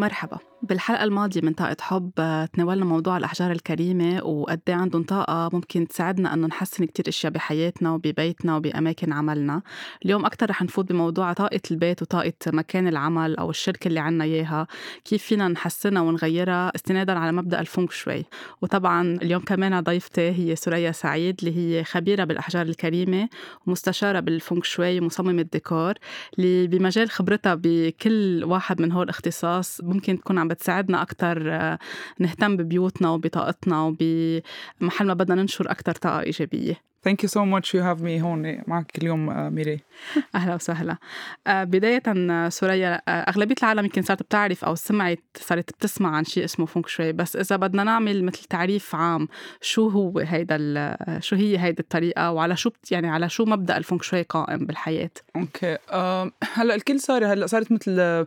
مرحبا. بالحلقة الماضية من طاقة حب تناولنا موضوع الأحجار الكريمة وقد إيه عندهم طاقة ممكن تساعدنا أنه نحسن كتير أشياء بحياتنا وببيتنا وبأماكن عملنا. اليوم أكتر رح نفوت بموضوع طاقة البيت وطاقة مكان العمل أو الشركة اللي عنا إياها كيف فينا نحسنها ونغيرها استنادا على مبدأ الفونك شوي. وطبعا اليوم كمان ضيفتي هي سوريا سعيد اللي هي خبيرة بالأحجار الكريمة ومستشارة بالفونك شوي ومصممة ديكور اللي بمجال خبرتها بكل واحد من هول الاختصاص ممكن تكون عم بتساعدنا أكتر آه، نهتم ببيوتنا وبطاقتنا وبمحل ما بدنا ننشر أكتر طاقة إيجابية. thank you so much you have me هون معك اليوم آه، ميري. أهلا وسهلا. آه، بداية سوريا أغلبية العالم يمكن صارت بتعرف أو سمعت صارت بتسمع عن شيء اسمه فونك شوي. بس إذا بدنا نعمل مثل تعريف عام شو هو هيدا شو هي هيدي الطريقة؟ وعلى شو يعني على شو مبدأ الفونك شوي قائم بالحياة؟ okay أه هلأ الكل صار هلأ صارت مثل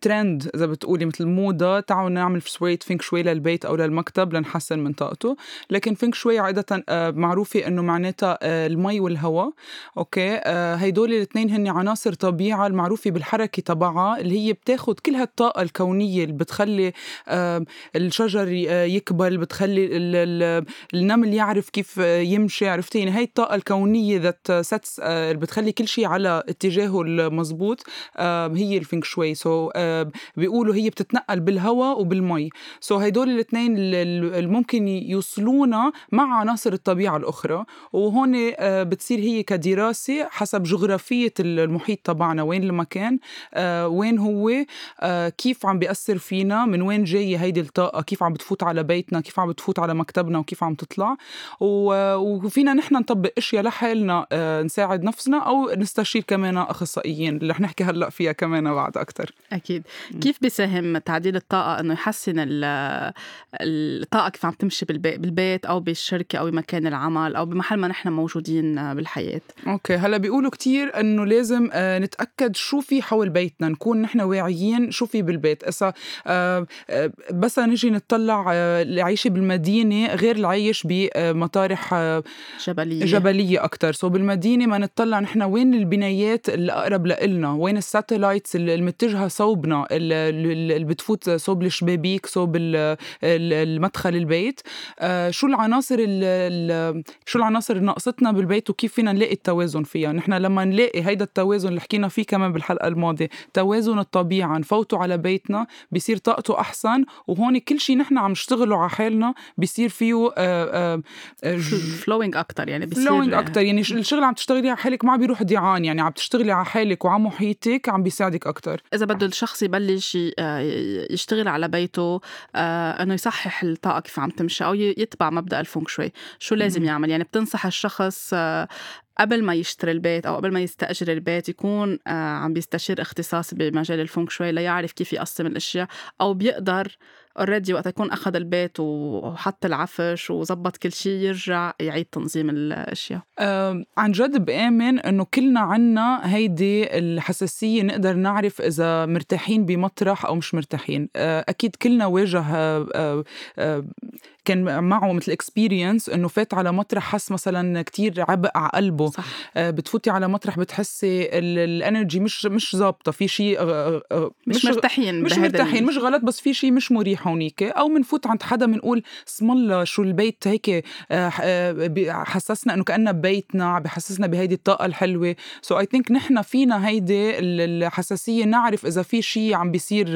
ترند إذا بتقولي مثل موضة تعالوا نعمل شوية feng shui للبيت أو للمكتب لنحسن من طاقته. لكن feng shui عادة معروفة إنه معناه معناتها آه، المي والهواء. okay؟ آه، هيدول الاثنين هن عناصر طبيعة المعروفة بالحركة تبعها اللي هي بتاخد كل هالطاقة الكونية اللي بتخلي الشجر يكبر بتخلي النمل يعرف كيف يمشي عرفتي؟ يعني هي الطاقة الكونية that sits اللي بتخلي كل شيء على اتجاهه المضبوط هي ال feng shui so بيقولوا هي بتتنقل بالهواء وبالمي. so هيدول الاثنين اللي ممكن يوصلونا مع عناصر الطبيعة الأخرى. وهون آه، بتصير هي كدراسة حسب جغرافية المحيط تبعنا وين المكان آه، وين هو آه، كيف عم بيأثر فينا من وين جاية هيدي الطاقة كيف عم بتفوت على بيتنا كيف عم بتفوت على مكتبنا وكيف عم تطلع. وفينا نحن نطبق أشياء لحالنا نساعد نفسنا أو نستشير كمان أخصائيين اللي رح نحكي هلأ فيها كمان بعد أكثر أكيد. كيف بيساهم تعديل الطاقة؟ إنه يحسن الطاقة كيف عم تمشي بالبيت أو بالشركة أو بمكان العمل أو بمحل ما نحن موجودين بالحياة. أوكي هلا بيقولوا كتير أنه لازم آه، نتأكد شو في حول بيتنا نكون نحن واعيين شو في بالبيت. إسا آه، آه، بس نجي نطلع العيشة بالمدينة غير العيش بمطارح جبلية. جبلية أكتر. so بالمدينة ما نطلع نحن وين البنايات اللي أقرب لإلنا؟ وين ال satellites المتجهة صوبنا اللي بتفوت صوب الشبابيك صوب المدخل البيت. شو العناصر شو العناصر ناقصتنا بالبيت وكيف فينا نلاقي التوازن فيها. نحن لما نلاقي هيدا التوازن اللي حكينا فيه كمان بالحلقة الماضية توازن الطبيعة نفوته على بيتنا بصير طاقته أحسن وهون كل شيء نحن عم نشتغله على حالنا بصير فيه flowing أكثر يعني بصير flowing أكثر يعني الشغل عم تشتغلي على حالك ما بيروح ضيعان يعني عم تشتغلي على حالك وعلى محيطك عم بيساعدك أكثر إذا بده الشخص يبلش يشتغل على بيته إنه يصحح الطاقة كيف عم تمشي أو يتبع مبدأ ال feng shui. شو لازم يعمل؟ يعني بتنصح الشخص آه، قبل ما يشتري البيت أو قبل ما يستأجر البيت يكون آه، عم بيستشير اختصاص بمجال ال feng shui ليعرف كيف يقسم الأشياء أو بيقدر already وقت يكون أخذ البيت وحط العفش وظبط كل شيء يرجع يعيد تنظيم الأشياء. أه عن جد بآمن إنه كلنا عنا هيدي الحساسية نقدر نعرف إذا مرتاحين بمطرح أو مش مرتاحين. أه أكيد كلنا واجه أه أه كان معه مثل experience إنه فات على مطرح حس مثلا كتير عبء على قلبه. صح. آه بتفوتي على مطرح بتحسي ال energy مش مش ظابطة. في شيء آه آه مش, مش مرتاحين مش مرتاحين مش غلط بس في شيء مش مريح هونيك. أو بنفوت عند حدا بنقول اسم الله شو البيت هيك حسسنا إنه كأننا ببيتنا بحسسنا بهيدي الطاقة الحلوة. so I think نحن فينا هيدي الحساسية. نعرف إذا في شيء عم بيصير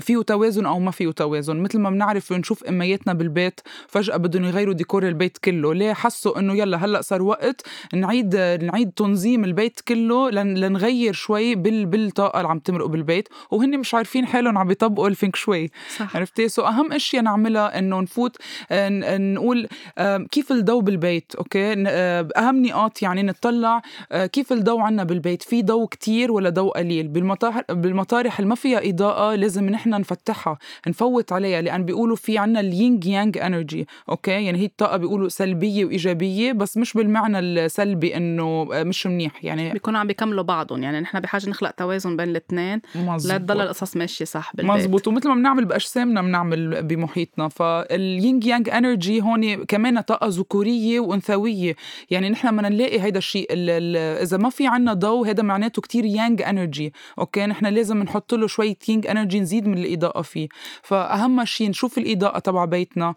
فيه توازن أو ما فيه توازن. مثل ما بنعرف نشوف إمياتنا بالبيت فجأة بدهم يغيروا ديكور البيت كله. ليه حسوا إنه يلا هلأ صار وقت نعيد نعيد تنظيم البيت كله لنغير شوي بالطاقة اللي عم تمرق بالبيت؟ وهن مش عارفين حالهم عم بيطبقوا ال feng shui. صح. عرفتي؟ so أهم اشياء نعملها إنه نفوت نقول كيف الضوء بالبيت؟ okay؟ أهم نقاط يعني نطلع آه، كيف الضوء عنا بالبيت؟ في ضوء كتير ولا ضوء قليل؟ بالمطارح بالمطارح اللي ما فيها إضاءة لازم نحن نفتحها نفوت عليها لأن بيقولوا في عنا ال yin yang energy okay يعني هي الطاقة بيقولوا سلبية وإيجابية بس مش بالمعنى السلبي إنه آه، مش منيح. يعني بيكونوا عم بيكملوا بعضهم. يعني نحن بحاجة نخلق توازن بين الاثنين. لتضل القصص ماشية صح بالبيت. مزبوط. ومثل ما بنعمل بأجسامنا بنعمل بمحيطنا. فال yin yang energy هون كمان طاقة ذكورية وأنثوية. يعني نحن بدنا نلاقي هيدا الشيء إذا ما في عنا ضوء هذا معناته كتير yin energy okay نحن لازم نحط له شوية yang energy نزيد من الإضاءة فيه. فأهم شيء نشوف الإضاءة تبع بيتنا.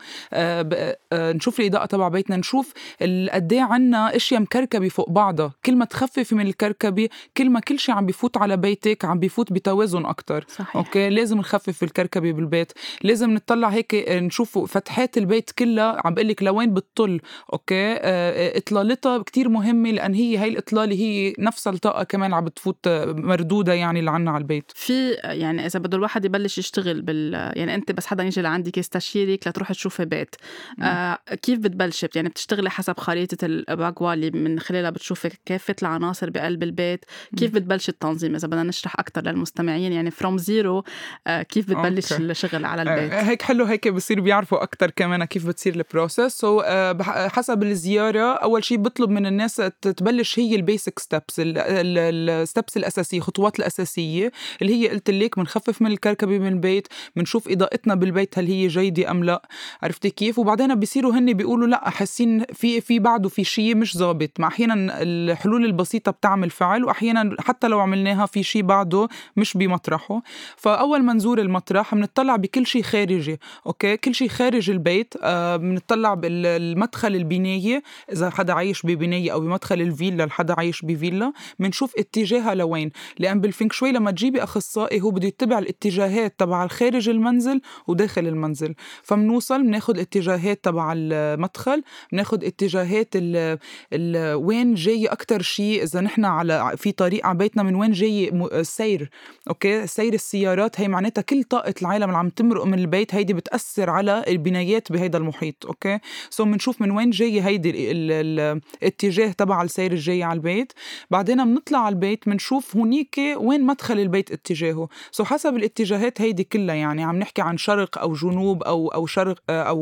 نشوف الاضاءه تبع بيتنا نشوف قد إيه عنا أشياء مكركبة فوق بعضها. كل ما تخففي من الكركبة كل ما كل شيء عم بيفوت على بيتك عم بيفوت بتوازن أكثر okay؟ لازم نخفف الكركبة بالبيت. لازم نطلع هيك نشوف فتحات البيت كلها. عم بقول لك لوين بتطل. okay؟ آه إطلالتها كتير مهمة لأن هي هي الإطلالة هي نفس الطاقة كمان عم بتفوت مردودة يعني اللي عنا على البيت. في يعني إذا بده الواحد يبلش يشتغل بال يعني أنت بس حدا يجي لعندك يستشيرك لتروح تشوفي بيت آه كيف بتبلشي؟ يعني بتشتغلي حسب خريطة الباغوا اللي من خلالها بتشوفي كافه العناصر بقلب البيت. كيف بتبلشي التنظيم؟ إذا بدنا نشرح أكثر للمستمعين يعني from zero آه كيف بتبلش okay. الشغل على البيت؟ آه هيك حلو هيك بصير بيعرفوا أكثر كمان كيف بتصير ال process so so, آه حسب الزيارة أول شيء بطلب من الناس تبلش هي ال basic steps ال steps الأساسية الخطوات الأساسية اللي هي قلت لك بنخفف من الكركبة من البيت بنشوف إضاءتنا بالبيت هل هي جيدة أم لا. عرفتي كيف؟ وبعدين بيصيروا هن بيقولوا لا حاسين في في بعده في شيء مش ظابط. ما أحيانا الحلول البسيطة بتعمل فعل وأحيانا حتى لو عملناها في شيء بعده مش بمطرحه. فأول ما نزور المطرح بنطلع بكل شيء خارجي okay؟ كل شيء خارج البيت آه بنطلع بالمدخل البنايه إذا حدا عايش ببنايه أو بمدخل الفيلا لحدا عايش بفيلا بنشوف اتجاهها لوين. لأن بال feng shui لما تجيبي أخصائي هو بده يتبع الاتجاهات تبع خارج المنزل وداخل المنزل. فبنوصل بناخذ الاتجاهات تبع المدخل بناخذ اتجاهات ال ال وين جاي أكثر شيء إذا نحن على في طريق على بيتنا من وين جاي السير okay؟ سير السيارات هي معناتها كل طاقة العالم اللي عم تمرق من البيت هيدي بتأثر على البنايات بهيدا المحيط okay؟ so بنشوف من وين جاي هيدي الاتجاه تبع السير الجاي على البيت. بعدين بنطلع على البيت بنشوف هونيك وين مدخل البيت اتجاهه. so حسب الاتجاهات هيدي كلها يعني عم نحكي عن شرق أو جنوب أو أو شرق أو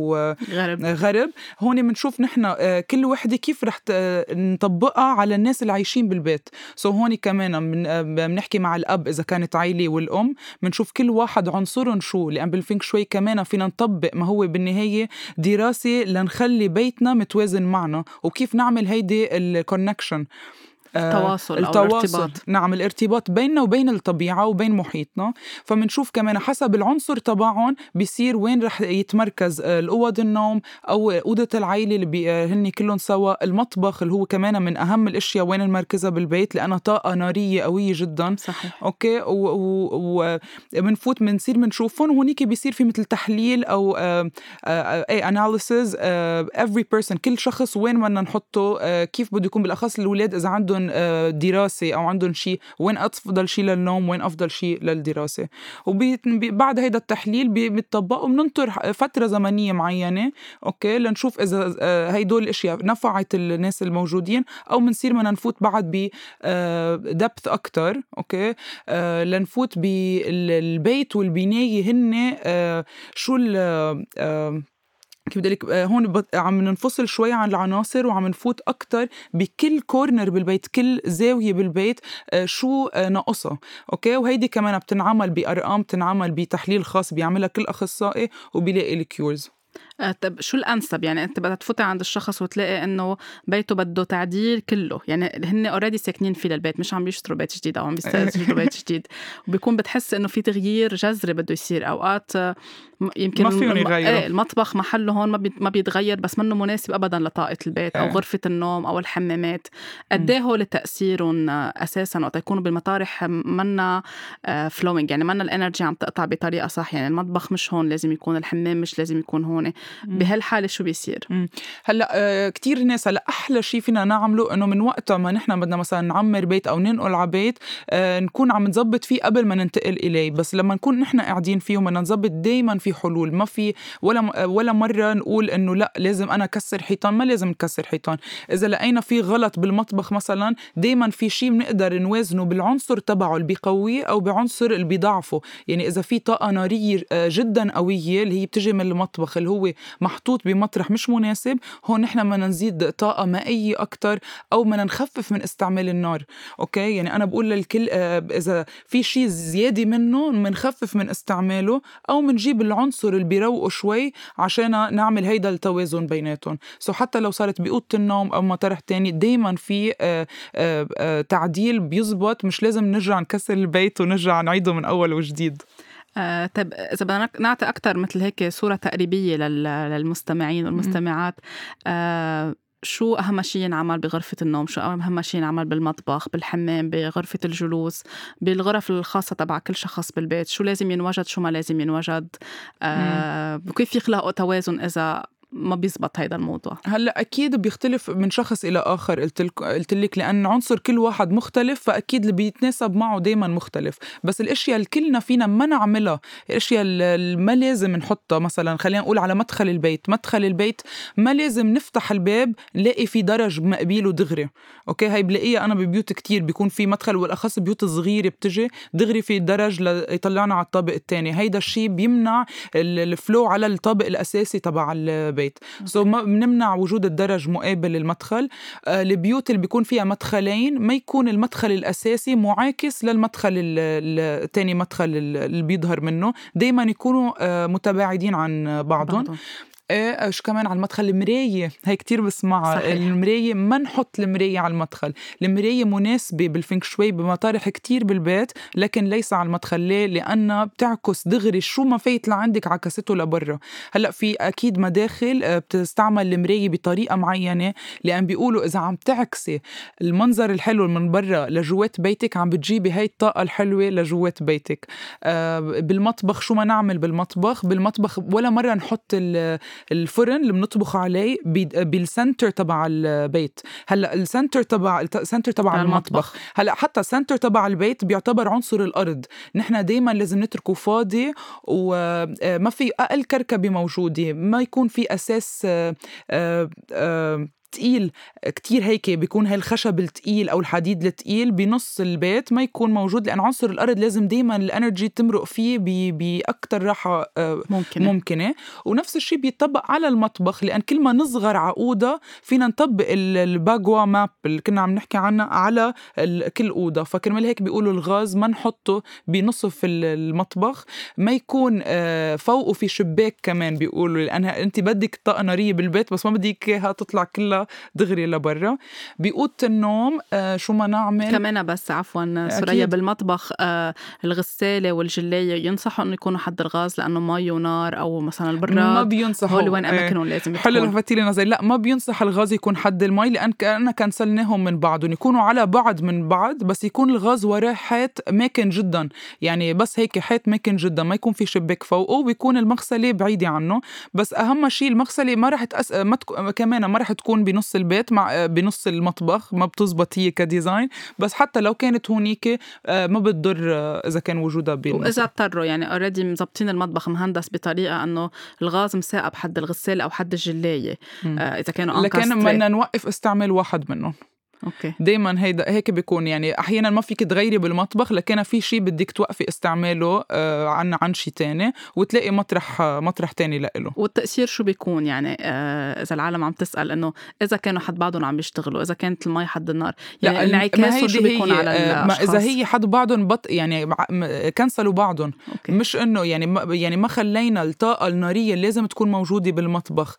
غرب. غرب. هون بنشوف نحن آه، كل وحدة كيف رح نطبقها على الناس اللي عايشين بالبيت. so هون كمان آه، بنحكي مع الأب إذا كانت عائله والأم. بنشوف كل واحد عنصرهم شو لأن بال feng shui كمان فينا نطبق ما هو بالنهاية دراسة لنخلي بيتنا متوازن معنا. وكيف نعمل هيدي ال connection التواصل, التواصل. أو الارتباط. نعم الارتباط بيننا وبين الطبيعة وبين محيطنا. فمنشوف كمان حسب العنصر تبعهم بيصير وين رح يتمركز آه، الأوض النوم أو أوضة العيلة اللي آه، هن كلهم سوا. المطبخ اللي هو كمان من أهم الأشياء وين نمركزها بالبيت لأنها طاقة نارية قوية جدا. صحيح. okay؟ وبنفوت و... بنصير بنشوفهم وهنيك بيصير في مثل تحليل أو an analysis every person كل شخص وين بدنا نحطه آه، كيف بده يكون بالأخص الأولاد إذا عندهم آه، دراسة أو عندهم شيء وين أفضل شيء للنوم وين أفضل شيء للدراسة. وبعد هيدا التحليل بيطبقوا بننطر فترة زمنية معينة okay لنشوف إذا آه، هيدول الأشياء نفعت الناس الموجودين أو بنصير بدنا نفوت بعد ب depth أكثر okay آه، لنفوت بالبيت والبناية هن شو كيف بدي آه، هون عم ننفصل شوي عن العناصر وعم نفوت أكثر بكل corner بالبيت كل زاوية بالبيت آه، شو آه، ناقصها. okay؟ وهيدي كمان بتنعمل بأرقام بتنعمل بتحليل خاص بيعملها كل أخصائي وبيلاقي ال cures طب شو الأنسب؟ يعني أنت بدك تفوتي عند الشخص وتلاقي إنه بيته بده تعديل كله. يعني هن already ساكنين فيه للبيت مش عم بيشتروا بيت جديد أو عم بيستاجروا بيت جديد. وبيكون بتحس إنه في تغيير جذري بده يصير. أوقات يمكن ما فيهم يغيروا. إيه المطبخ محله هون ما ما بيتغير بس منه مناسب ابدا لطاقة البيت أو إيه. غرفة النوم أو الحمامات. قد إيه هول تأثيرهم أساسا وقت يكونوا بالمطارح منا flowing يعني منا ال energy عم تقطع بطريقة صح. يعني المطبخ مش هون لازم يكون الحمام مش لازم يكون هون. بهالحالة شو بيصير؟ هلأ آه، كتير ناس هلأ أحلى شيء فينا نعمله إنه من وقت ما نحن بدنا مثلا نعمر بيت أو ننقل على بيت آه، نكون عم نظبط فيه قبل ما ننتقل إليه. بس لما نكون نحن قاعدين فيه وبدنا نظبط دائما في حلول. ما في ولا ولا مرة نقول إنه لأ لازم أنا كسر حيطان. ما لازم نكسر حيطان. إذا لقينا في غلط بالمطبخ مثلا دائما في شيء بنقدر نوازنه بالعنصر تبعه اللي بيقويه أو بعنصر اللي بيضعفه. يعني إذا في طاقة نارية آه، جدا قوية اللي هي بتجي من المطبخ اللي هو محطوط بمطرح مش مناسب هون نحن بدنا نزيد طاقة مائية أكتر أو بدنا نخفف من استعمال النار okay؟ يعني أنا بقول للكل آه، إذا في شيء زيادة منه بنخفف من استعماله أو بنجيب العنصر اللي بيروقه شوي عشان نعمل هيدا التوازن بيناتهم. so حتى لو صارت بأوضة النوم أو مطرح تاني دايما في آه، آه، تعديل بيزبط مش لازم نرجع نكسر البيت ونرجع نعيده من أول وجديد. آه طيب إذا بدنا نعطي أكثر مثل هيك صورة تقريبية للمستمعين والمستمعات آه شو أهم شيء ينعمل بغرفة النوم؟ شو أهم شيء ينعمل بالمطبخ بالحمام بغرفة الجلوس بالغرف الخاصة تبع كل شخص بالبيت؟ شو لازم ينوجد؟ شو ما لازم ينوجد؟ آه وكيف يخلقوا توازن إذا ما بيزبط هيدا الموضوع. هلأ أكيد بيختلف من شخص إلى آخر قلت لك قلت لك لأن عنصر كل واحد مختلف فأكيد اللي بيتناسب معه دائما مختلف. بس الأشياء اللي كلنا فينا ما نعملها الأشياء اللي ما لازم نحطها مثلا خلينا نقول على مدخل البيت. مدخل البيت ما لازم نفتح الباب نلاقي في درج مقبيل ودغري. okay؟ هاي بلاقيها أنا ببيوت كتير بيكون في مدخل والاخص بيوت صغيرة بتجي دغري في درج ليطلعنا على الطابق الثاني هيدا الشيء بيمنع ال flow على الطابق الأساسي تبع البيت. البيت. so so بنمنع وجود الدرج مقابل للمدخل آه البيوت اللي بيكون فيها مدخلين ما يكون المدخل الأساسي معاكس للمدخل الثاني مدخل اللي بيظهر منه. دائما يكونوا آه متباعدين عن بعضهم. إيه شو كمان على المدخل المراية هي كتير بسمعها صحيح. المراية ما نحط المراية على المدخل. المراية مناسبة بال feng shui بمطارح كتير بالبيت لكن ليس على المدخل. ليه؟ لأنها بتعكس دغري شو ما فايت لعندك عكسته لبرا. هلأ في أكيد مداخل آه، بتستعمل المراية بطريقة معينة لأن بيقولوا إذا عم تعكسي المنظر الحلو من برا لجوات بيتك عم بتجيبي هاي الطاقة الحلوة لجوات بيتك. آه، بالمطبخ شو ما نعمل بالمطبخ؟ بالمطبخ ولا مرة نحط الفرن اللي بنطبخ عليه بال center تبع البيت. هلأ ال center تبع ال center تبع المطبخ. هلأ حتى ال center تبع البيت بيعتبر عنصر الأرض. نحن دائما لازم نتركه فاضي وما آه، في أقل كركبة موجودة. ما يكون في أساس آه، آه، تقيل كتير هيك بيكون هاي الخشب التقيل أو الحديد التقيل بنص البيت ما يكون موجود لأن عنصر الأرض لازم دائما ال energy تمرق فيه باكثر راحة آه، ممكنة. ممكنة. ونفس الشيء بيطبق على المطبخ لأن كل ما نصغر عقودة فينا نطبق الباجوا ماب اللي كنا عم نحكي عنها على كل أوضة. فكرمال هيك بيقولوا الغاز ما نحطه بنصف المطبخ ما يكون آه، فوقه في شباك كمان بيقولوا لأن أنت بدك طاقة نارية بالبيت بس ما بدك إياها تطلع كلها دغري لبرا بأوضة النوم آه شو ما نعمل؟ كمان بس عفوا سوريا بالمطبخ آه الغسالة والجلاية ينصحوا إنه يكونوا حد الغاز لأنه مي ونار أو مثلا البراد ما بينصحوا. هول وين أماكنهم إيه. لازم حلو لفتي نظري لا ما بينصح الغاز يكون حد المي لأن كأننا كنسلناهم من بعضهم. يكونوا على بعد من بعض بس يكون الغاز وراه حيط ماكن جدا. يعني بس هيك حيط ماكن جدا. ما يكون في شباك فوقه وبيكون المغسلة بعيدة عنه. بس أهم شيء المغسلة ما رح تأس... ما تك... كمان ما رح تكون بنص البيت مع بنص المطبخ ما بتزبط هي ك design بس حتى لو كانت هونيك آه، ما بتضر آه، إذا كان وجودها بالمطبخ وإذا اضطروا يعني already مظبطين المطبخ مهندس بطريقة إنه الغاز مساقب حد الغسالة أو حد الجلاية. آه، إذا كانوا لكن بدنا نوقف استعمال واحد منهم. okay. دائما هيدا هيك بيكون يعني. أحيانا ما فيك تغيري بالمطبخ لكن في شيء بدك توقفي استعماله آه، عن عن شيء تاني وتلاقي مطرح مطرح تاني لإله. والتأثير شو بيكون يعني؟ آه، إذا العالم عم تسأل إنه إذا كانوا حد بعضهم عم بيشتغلوا إذا كانت المي حد النار؟ يعني انعكاسه شو بيكون على آه، ما إذا هي حد بعضهم بط يعني كنسلوا بعضهم. okay. مش إنه يعني ما يعني ما خلينا الطاقة النارية اللي لازم تكون موجودة بالمطبخ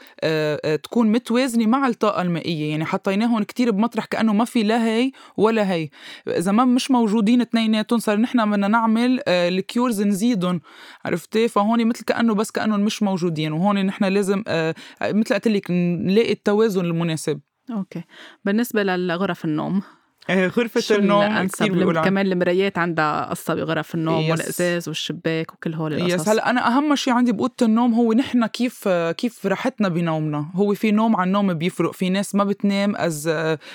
تكون متوازنة مع الطاقة المائية. يعني حطيناهم كتير بمطرح كأنه ما في لا هي ولا هي. إذا ما مش موجودين اثنيناتهم صار نحن بدنا نعمل آه، ال cures نزيدهم. عرفتي فهون مثل كأنه بس كأنهم مش موجودين وهون نحن لازم آه، مثل قلت لك نلاقي التوازن المناسب. okay. بالنسبة لغرف النوم. غرفة النوم كثير بيقولوا كمان المرايات عندها قصة بغرف النوم yes. والإزاز والشباك وكل هول القصص. yes هلأ أنا أهم شيء عندي بأوضة النوم هو نحن كيف كيف راحتنا بنومنا. هو في نوم عن نوم بيفرق في ناس ما بتنام أز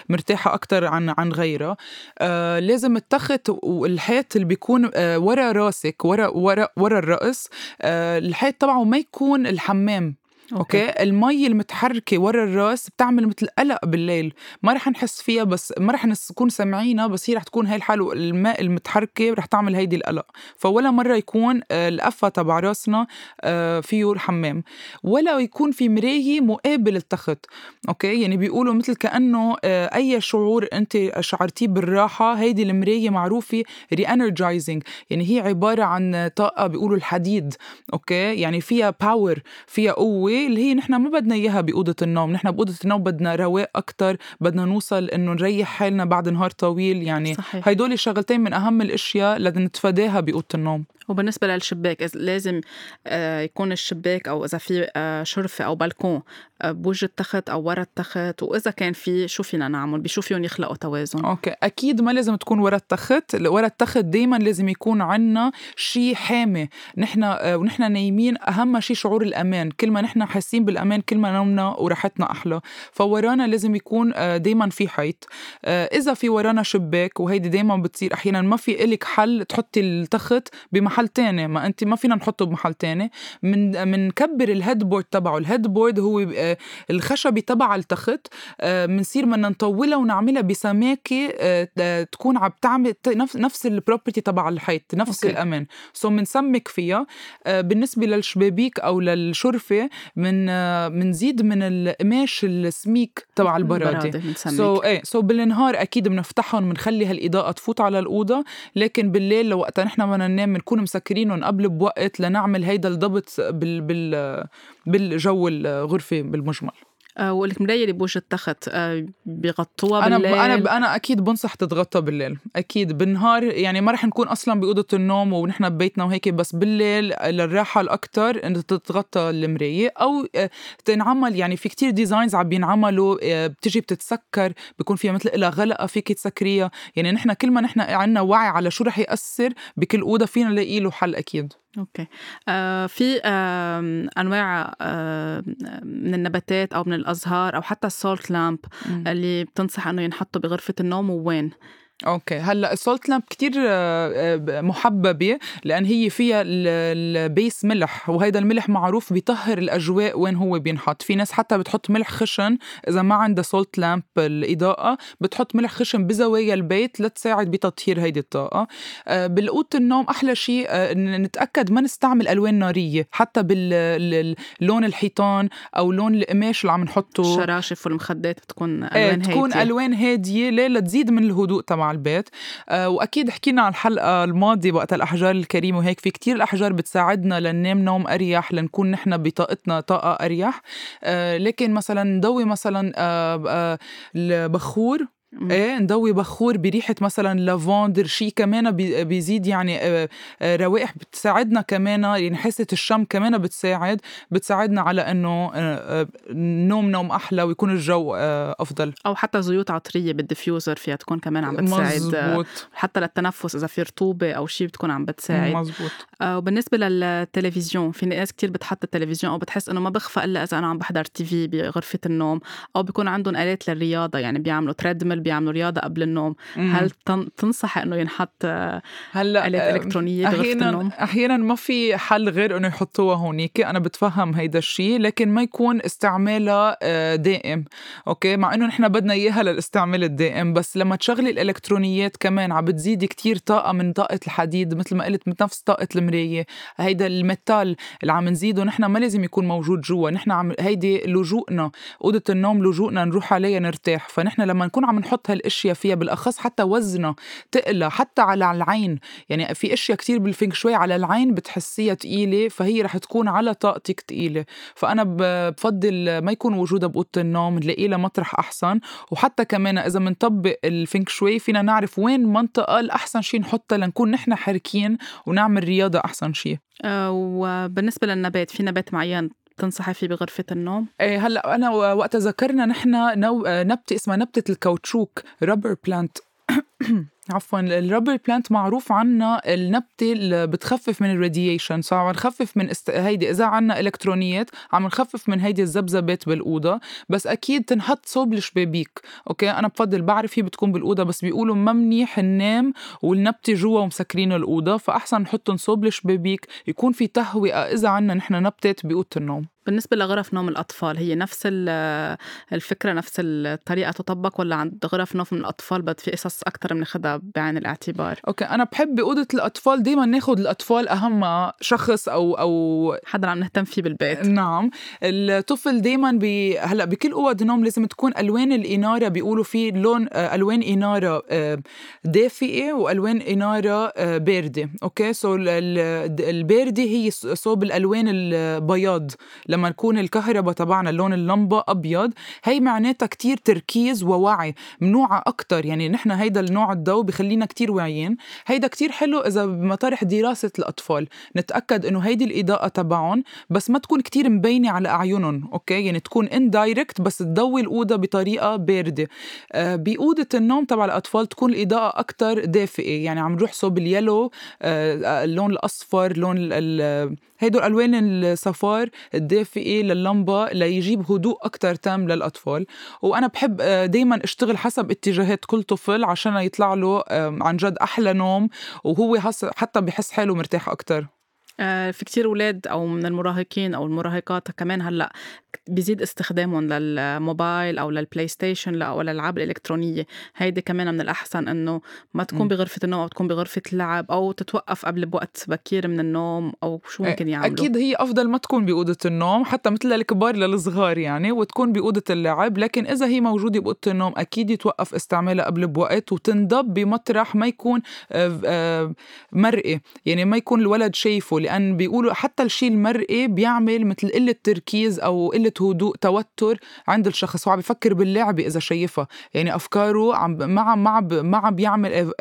مرتاحة أكتر عن عن غيرها. آه لازم التخت والحيط اللي بيكون آه ورا راسك ورا ورا ورا الرأس آه الحيط تبعه ما يكون الحمام. okay, okay. المي المتحركة ورا الراس بتعمل مثل قلق بالليل. ما رح نحس فيها بس ما رح نكون سامعينها بس هي رح تكون هي الحال الماء المتحركة رح تعمل هيدي القلق. فولا مرة يكون آه، القفه تبع راسنا آه، فيه الحمام ولا يكون في مراية مقابل التخت. okay. يعني بيقولوا مثل كأنه آه، أي شعور أنت شعرتيه بالراحة هيدي المراية معروفة re-energizing يعني هي عبارة عن طاقة بيقولوا الحديد. okay. يعني فيها power فيها قوة اللي هي نحن ما بدنا إياها بأوضة النوم. نحن بأوضة النوم بدنا رواق أكثر بدنا نوصل إنه نريح حالنا بعد نهار طويل. يعني صحيح. هيدول الشغلتين من أهم الأشياء اللي نتفاداها بأوضة النوم. وبالنسبة للشباك لازم آه، يكون الشباك أو إذا في آه، شرفة أو بلكون آه، بوجه التخت أو ورا التخت. وإذا كان في شو فينا نعمل؟ بشو فيهم يخلقوا توازن. okay. أكيد ما لازم تكون ورا التخت. ورا التخت دايما لازم يكون عنا شيء حامي. نحن ونحن نايمين. أهم شيء شعور الأمان. كل ما نحن حاسين بالأمان كل ما نومنا وراحتنا أحلى. فورانا لازم يكون دايما في حيط. إذا في ورانا شباك وهيدي دايما بتصير أحيانا ما في إلك حل تحطي التخت بمحل محل تاني. ما انت ما فينا نحطه بمحل تاني. من منكبر ال headboard تبعه. ال headboard هو آه، الخشبي تبع التخت. بنصير آه، بدنا نطولها ونعملها بسماكة آه، تكون عم تعمل نفس ال property تبع الحيط نفس okay. الأمان. so بنسمك فيها. بالنسبة للشبابيك أو للشرفة من بنزيد من القماش السميك تبع البرادي. so so, إيه so so بالنهار أكيد بنفتحهم بنخلي هالإضاءة تفوت على الأوضة لكن بالليل لو وقتها نحن بدنا ننام بنكون مسكرينهم قبل بوقت لنعمل هيدا الضبط بال بال بالجو الغرفة بالمجمل. آه والمرايه اللي بوجه التخت آه بيغطوها بالليل أنا أنا أنا أكيد بنصح تتغطى بالليل. أكيد بالنهار يعني ما رح نكون أصلا بأوضة النوم ونحن ببيتنا وهيك بس بالليل للراحة الاكثر إنه تتغطى المراية. أو آه تنعمل يعني في كتير ديزاينز عم بينعملوا بتجي بتتسكر بيكون فيها مثل لها غلقة فيك تسكريها. يعني نحن كل ما نحن عندنا وعي على شو رح يأثر بكل أوضة فينا نلاقي له حل أكيد. okay. آه في آه أنواع آه من النباتات أو من الأزهار أو حتى ال salt lamp اللي بتنصح إنه ينحطوا بغرفة النوم ووين؟ okay. هلأ ال salt lamp كثير محببة لأن هي فيها ال base ملح وهيدا الملح معروف بيطهر الأجواء وين هو بينحط. في ناس حتى بتحط ملح خشن إذا ما عندها salt lamp الاضاءه بتحط ملح خشن بزوايا البيت لتساعد بتطهير هيدي الطاقة. آه، بالقوط النوم أحلى شيء آه، نتأكد ما نستعمل ألوان نارية حتى باللون الحيطان أو لون القماش اللي عم نحطه. الشراشف والمخدات بتكون ألوان إيه تكون هادية. ألوان هادية ليه لتزيد من الهدوء تبع البيت. آه وأكيد حكينا عن الحلقة الماضية وقت الأحجار الكريمة وهيك في كتير الأحجار بتساعدنا لننام نوم أريح لنكون نحن بطاقتنا طاقة أريح. آه لكن مثلا نضوي مثلا آه البخور إيه نضوي بخور بريحة مثلا لافندر شيء كمان بيزيد يعني آه، آه، روائح بتساعدنا كمان يعني حاسة الشم كمان بتساعد بتساعدنا على إنه آه، نوم نوم أحلى ويكون الجو أفضل. أو حتى زيوت عطرية بال diffuser فيها تكون كمان عم بتساعد مزبوط. حتى للتنفس إذا في رطوبة أو شيء بتكون عم بتساعد. مزبوط وبالنسبة للتلفزيون في ناس كتير بتحط التلفزيون أو بتحس إنه ما بغفى إلا إذا أنا عم بحضر TV بغرفة النوم أو بيكون عندهم آلات للرياضة يعني بيعملوا treadmill بيعملوا رياضة قبل النوم. مم. هل تنصح إنه ينحط هلأ آلات إلكترونية بغرفه النوم؟ أحيانا ما في حل غير إنه يحطوها هونيك. أنا بتفهم هيدا الشيء لكن ما يكون استعمالها آه، دائم. okay؟ مع إنه نحن بدنا إياها للاستعمال الدائم بس لما تشغلي الإلكترونيات كمان عم بتزيدي كتير طاقة من طاقة الحديد مثل ما قلت من نفس طاقة المراية. هيدا ال metal اللي عم نزيده نحن ما لازم يكون موجود جوا. نحن عم هيدي لجوءنا أوضة النوم لجوءنا نروح عليها نرتاح. فنحن لما نكون عم نحط هالأشياء اشياء فيها بالأخص حتى وزنها تقلى حتى على العين. يعني في أشياء كتير بالفينك شوي على العين بتحسيها تقيلة فهي رح تكون على طاقتك تقيلة. فأنا بفضل ما يكون وجودها بأوضة النوم نلاقي لها مطرح أحسن. وحتى كمان إذا بنطبق الفينك شوي فينا نعرف وين منطقة الأحسن شيء نحطها لنكون نحن حركين ونعمل رياضة أحسن شيء أه وبالنسبة للنبات في نبات معين تنصحي فيه بغرفة النوم؟ إيه هلأ أنا وقت ذكرنا نحن. نبتة اسمها نبتة الكاوتشوك rubber plant عفوا ال rubber plant معروف عنا النبتة اللي بتخفف من ال radiation so عم نخفف من است... هيدي إذا عنا إلكترونيات عم نخفف من هيدي الذبذبات بالأوضة بس أكيد تنحط صوب الشبابيك أوكي؟ أنا بفضل بعرف هي بتكون بالأوضة بس بيقولوا ما منيح ننام والنبتة جوا ومسكرين الأوضة فأحسن نحطهم صوب الشبابيك يكون في تهوئة إذا عنا نحن نبتات باوضه النوم. بالنسبة لغرف نوم الأطفال هي نفس الفكرة نفس الطريقة تطبق ولا عند غرف نوم الأطفال بد في قصص أكثر بناخدها بعين الاعتبار؟ أوكي أنا بحب بأوضة الأطفال دايما ناخد الأطفال أهم شخص أو أو حدا عم نهتم فيه بالبيت. نعم الطفل دايما بي هلأ بكل أوض نوم لازم تكون ألوان الإنارة بيقولوا في لون ألوان إنارة آه، دافئة وألوان إنارة آه، باردة. أوكي so الباردة هي صوب الألوان البياض. لما نكون الكهرباء تبعنا لون اللمبة أبيض هي معناتها كتير تركيز ووعي من وعي أكتر. يعني نحن هيدا النوع الضوء بخلينا كتير واعيين. هيدا كتير حلو إذا بمطارح دراسة الأطفال. نتأكد إنه هيدي الإضاءة تبعهم بس ما تكون كتير مبينة على أعينهم أوكي؟ يعني تكون indirect بس تضوي الأوضة بطريقة باردة. آه بأوضة النوم تبع الأطفال تكون الإضاءة أكتر دافئة. يعني عم نروح صوب اليلو آه اللون الأصفر لون هيدول ألوان الصفار الدافئة لللمبة ليجيب هدوء أكتر تام للأطفال. وأنا بحب آه، دايما أشتغل حسب اتجاهات كل طفل عشان يطلع له عن جد أحلى نوم وهو حتى بحس حاله مرتاح أكتر. في كتير أولاد أو من المراهقين أو المراهقات كمان هلأ بيزيد استخدامهم للموبايل أو للبلاي ستيشن أو الألعاب الإلكترونية. هيدي كمان من الأحسن إنه ما تكون بغرفة النوم أو تكون بغرفة اللعب أو تتوقف قبل بوقت بكير من النوم أو شو ممكن يعملوا. أكيد هي أفضل ما تكون بأوضة النوم حتى مثل للكبار للصغار يعني وتكون بأوضة اللعب. لكن إذا هي موجودة بأوضة النوم أكيد يتوقف استعمالها قبل بوقت وتنضب بمطرح ما يكون آه، آه، مرئي. يعني ما يكون الولد شايفه. لأن بيقولوا حتى الشيء المرئي بيعمل مثل قلة تركيز أو قلة هدوء توتر عند الشخص. هو عم بفكر باللعبة إذا شايفها. يعني أفكاره عم ما عم ما عم ما عم بيعمل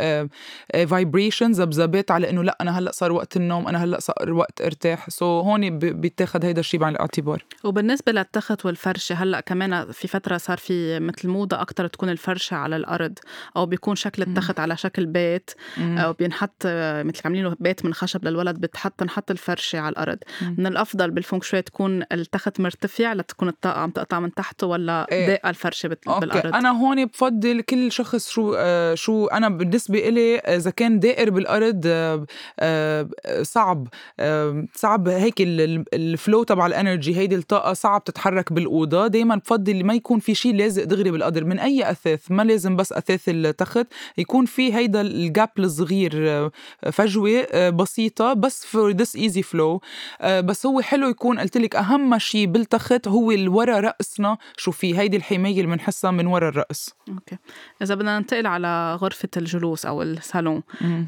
vibrations ذبذبات على إنه لأ أنا هلأ صار وقت النوم أنا هلأ صار وقت ارتاح. so so هون بيتاخد هيدا الشيء بعين الاعتبار. وبالنسبة للتخت والفرشة هلأ كمان في فترة صار في مثل موضة أكتر تكون الفرشة على الأرض أو بيكون شكل التخت على شكل بيت أو بينحط مثل عاملين له بيت من خشب للولد بتحط تنحط الفرشة على الأرض. من الأفضل بالفونغ شوي تكون التخت مرتفع لتكون الطاقة عم تقطع من تحته ولا إيه. طاقة الفرشة بالأرض أوكي. أنا هون بفضل كل شخص شو آه شو أنا بالنسبة إلي إذا كان داير بالأرض آه آه صعب آه صعب هيك ال flow تبع ال energy هيدي الطاقة صعب تتحرك بالأوضة. دايما بفضل ما يكون في شيء لازق دغري بالقدر من أي أثاث ما لازم بس أثاث التخت يكون في هيدا ال gap الصغير آه، فجوة آه، بسيطة. بس for this easy flow. آه، بس هو حلو يكون قلت لك أهم شيء بالتخت هو الورا رأسنا. شو في هيدي الحماية اللي بنحسها من ورا الرأس. أوكي. إذا بدنا ننتقل على غرفة الجلوس أو الصالون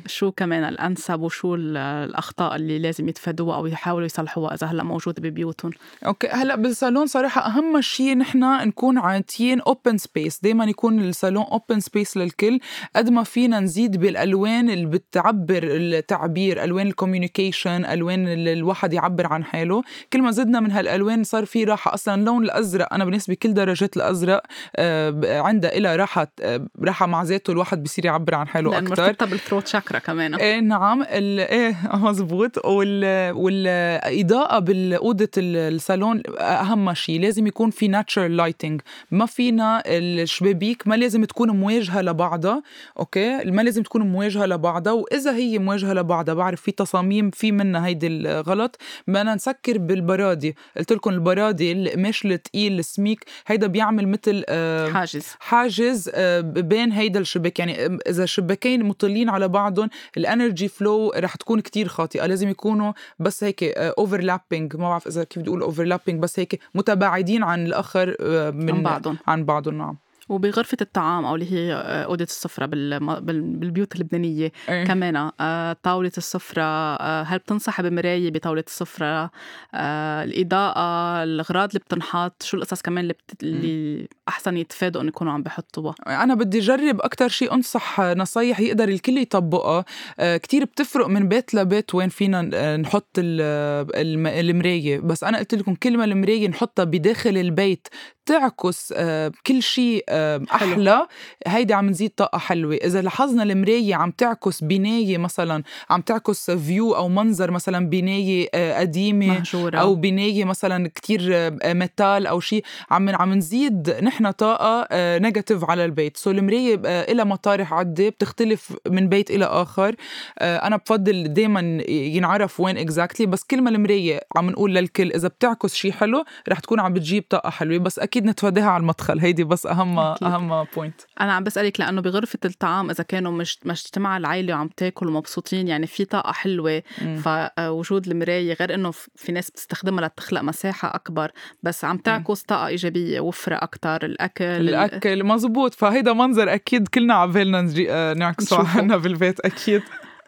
شو كمان الأنسب وشو الأخطاء اللي لازم يتفادوها أو يحاولوا يصلحوها إذا هلأ موجوده ببيوتهم؟ أوكي. هلأ بالصالون صراحة أهم شيء نحن نكون عاطيين open space دائما يكون الصالون open space للكل. قد ما فينا نزيد بالألوان اللي بتعبر التعبير ألوان ال communication ألوان اللي الواحد يعبر عن حاله. كل ما زدنا من هالألوان صار في راحة. أصلا اللون الأزرق أنا بالنسبة كل درجات الأزرق آه، عندها إلها راحة آه، راحة مع ذاته الواحد بصير يعبر عن حاله أكثر مرتبطة بال throat chakra كمان. إيه نعم إيه مزبوط وال والإضاءة بالأوضة الصالون أهم شيء. لازم يكون في natural lighting ما فينا الشبابيك ما لازم تكون مواجهة لبعضها أوكي؟ ما لازم تكون مواجهة لبعضها. وإذا هي مواجهة لبعضها بعرف في تصاميم في منها هيدي الغلط. بدنا نسكر بالبرادي. قلت لكم البرادي القماش الثقيل السميك هيدا بيعمل مثل آه حاجز. حاجز آه بين هيدا الشباك. يعني إذا شباكين مطلين على بعضهم ال energy flow رح تكون كتير خاطئة. لازم يكونوا بس هيك overlapping آه ما بعرف إذا كيف بدي أقول overlapping بس هيك متباعدين عن الآخر آه من عن بعضهم. عن بعضهم نعم. وبغرفة الطعام أو اللي هي آه، أوضة السفرة بالبيوت اللبنانية. أيه. كمان آه، طاولة السفرة آه، هل بتنصح بمراية بطاولة السفرة؟ الإضاءة الأغراض اللي بتنحط شو القصص كمان اللي, بت... اللي أحسن يتفادوا إنه يكونوا عم بحطوها؟ أنا بدي أجرب أكتر شيء أنصح نصايح يقدر الكل يطبقها كتير بتفرق من بيت لبيت وين فينا نحط المراية. بس أنا قلت لكم كل ما المراية نحطها بداخل البيت بتعكس آه، كل شيء آه، أحلى هيدي عم نزيد طاقة حلوة. إذا لاحظنا المراية عم تعكس بناية مثلا عم تعكس view أو منظر مثلا بناية آه، قديمة مهجورة. أو بناية مثلا كتير metal أو شيء عم عم نزيد نحن طاقة negative على البيت. so المراية لها مطارح عدة بتختلف من بيت إلى آخر. أنا بفضل دائما ينعرف وين exactly بس كل ما المراية عم نقول للكل إذا بتعكس شيء حلو رح تكون عم بتجيب طاقة حلوة. بس أكيد نتفاداها على المدخل. هيدي بس اهم أكيد. أهم point أنا عم بسألك لأنه بغرفة الطعام إذا كانوا مش مجتمع العائلة وعم تاكل ومبسوطين يعني في طاقة حلوة. فوجود المراية غير إنه في ناس بتستخدمها لتخلق مساحة أكبر بس عم تعكس طاقة إيجابية وفرة أكثر الأكل الأكل مزبوط. فهيدا منظر أكيد كلنا على بالنا آه، نعكسه عنا بالبيت أكيد.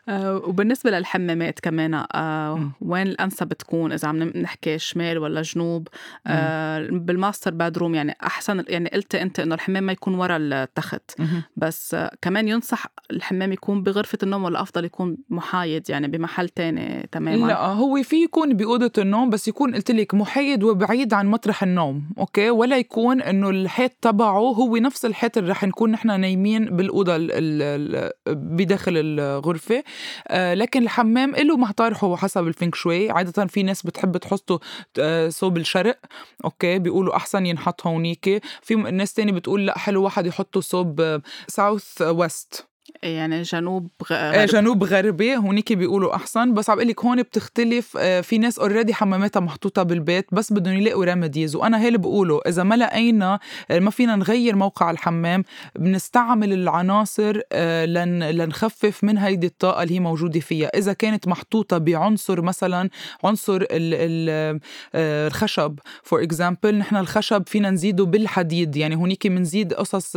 آه، وبالنسبة للحمامات كمان آه وين الأنسب بتكون إذا عم نحكي شمال ولا جنوب؟ آه بال master bedroom يعني أحسن يعني قلت أنت إنه الحمام ما يكون ورا التخت. بس كمان ينصح الحمام يكون بغرفة النوم ولا أفضل يكون محايد يعني بمحل تاني تماما؟ لا هو في يكون بأوضة النوم بس يكون قلت لك محايد وبعيد عن مطرح النوم أوكي؟ ولا يكون إنه الحيط تبعه هو نفس الحيط اللي رح نكون نحن نايمين بالأوضة بداخل الغرفة. آه، لكن الحمام له مطارحه حسب الفونغ شوي. عادة في ناس بتحب تحطه آه، صوب الشرق okay؟ بيقولوا أحسن ينحط هونيك في ناس تاني بتقول لأ حلو واحد يحطه صوب southwest يعني جنوب غربي إيه، جنوب غربي هونيك بيقولوا أحسن. بس عم قلك هون بتختلف آه، في ناس already حماماتها محطوطة بالبيت بس بدهم يلاقوا remedies وأنا هي اللي بقوله إذا ما لقينا آه، ما فينا نغير موقع الحمام بنستعمل العناصر آه، لن لنخفف من هيدي الطاقة اللي هي موجودة فيها. إذا كانت محطوطة بعنصر مثلا عنصر ال ال الخشب for example نحن الخشب فينا نزيده بالحديد. يعني هونيك بنزيد قصص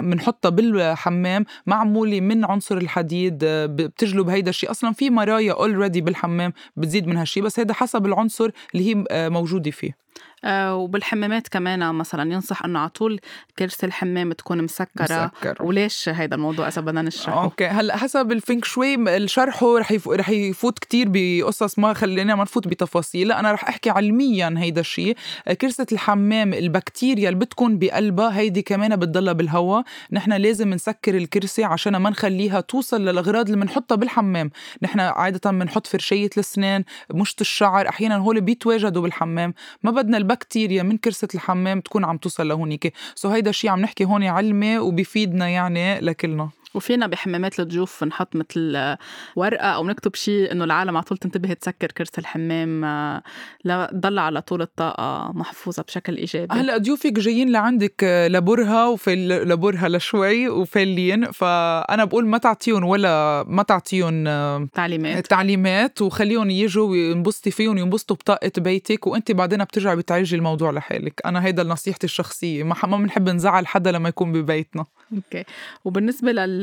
بنحطها بالحمام معمولة من عنصر الحديد بتجلب هيدا الشيء. أصلا في مرايا already بالحمام بتزيد من هالشيء بس هذا حسب العنصر اللي هي آه، موجودة فيه. آه وبالحمامات كمان مثلا ينصح إنه على طول كرسي الحمام تكون مسكرة. مسكر. وليش هيدا الموضوع إذا بدنا نشرحه؟ okay. هلأ حسب ال feng shui الشرحه رح يفوت رح يفوت كثير بقصص ما خلينا ما نفوت بتفاصيل. أنا رح أحكي علميا هيدا الشيء كرسة الحمام البكتيريا اللي بتكون بقلبها هيدي كمان بتضلها بالهواء نحن لازم نسكر الكرسي عشان ما نخليها توصل للأغراض اللي بنحطها بالحمام. نحن عادة بنحط فرشيه الأسنان مشط الشعر أحيانا هول بيتواجدوا بالحمام. ما بدنا البكتيريا من كرسة الحمام تكون عم توصل لهونيك سو هيدا الشيء عم نحكي هون علمي وبيفيدنا يعني لكلنا. وفينا بحمامات الضيوف نحط مثل ورقة أو نكتب شيء إنه العالم على طول تنتبه تسكر كرسي الحمام آه، لتضل على طول الطاقة محفوظة بشكل إيجابي. هلا ضيوفك جايين لعندك آه، لبرهة وفي لبرهة لشوي وفالين فأنا بقول ما تعطيهم ولا ما تعطيهم آه، تعليمات. تعليمات وخليهم يجوا وينبسطي فيهم وينبسطوا بطاقة بيتك وأنت بعدين بترجعي بتعالجي الموضوع لحالك. أنا هيدا نصيحتي الشخصية ما بنحب نزعل حدا لما يكون ببيتنا. okay. وبالنسبة لل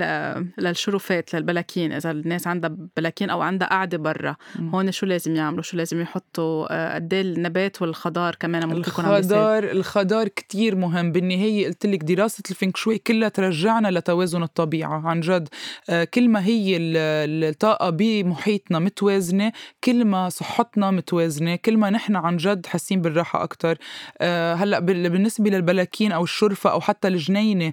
للشرفات للبلاكين. إذا الناس عندها بلاكين أو عندها قاعدة برا هون شو لازم يعملوا؟ شو لازم يحطوا؟ آه، قد إيه النبات والخضار كمان ممكن يكون الخضار الخضار كتير مهم. بالنهاية قلت لك دراسة ال feng shui كلها ترجعنا لتوازن الطبيعة. عن جد آه، كل ما هي الطاقة بمحيطنا متوازنة كل ما صحتنا متوازنة كل ما نحن عن جد حاسين بالراحة أكثر آه، هلأ بالنسبة للبلاكين أو الشرفة أو حتى الجنينة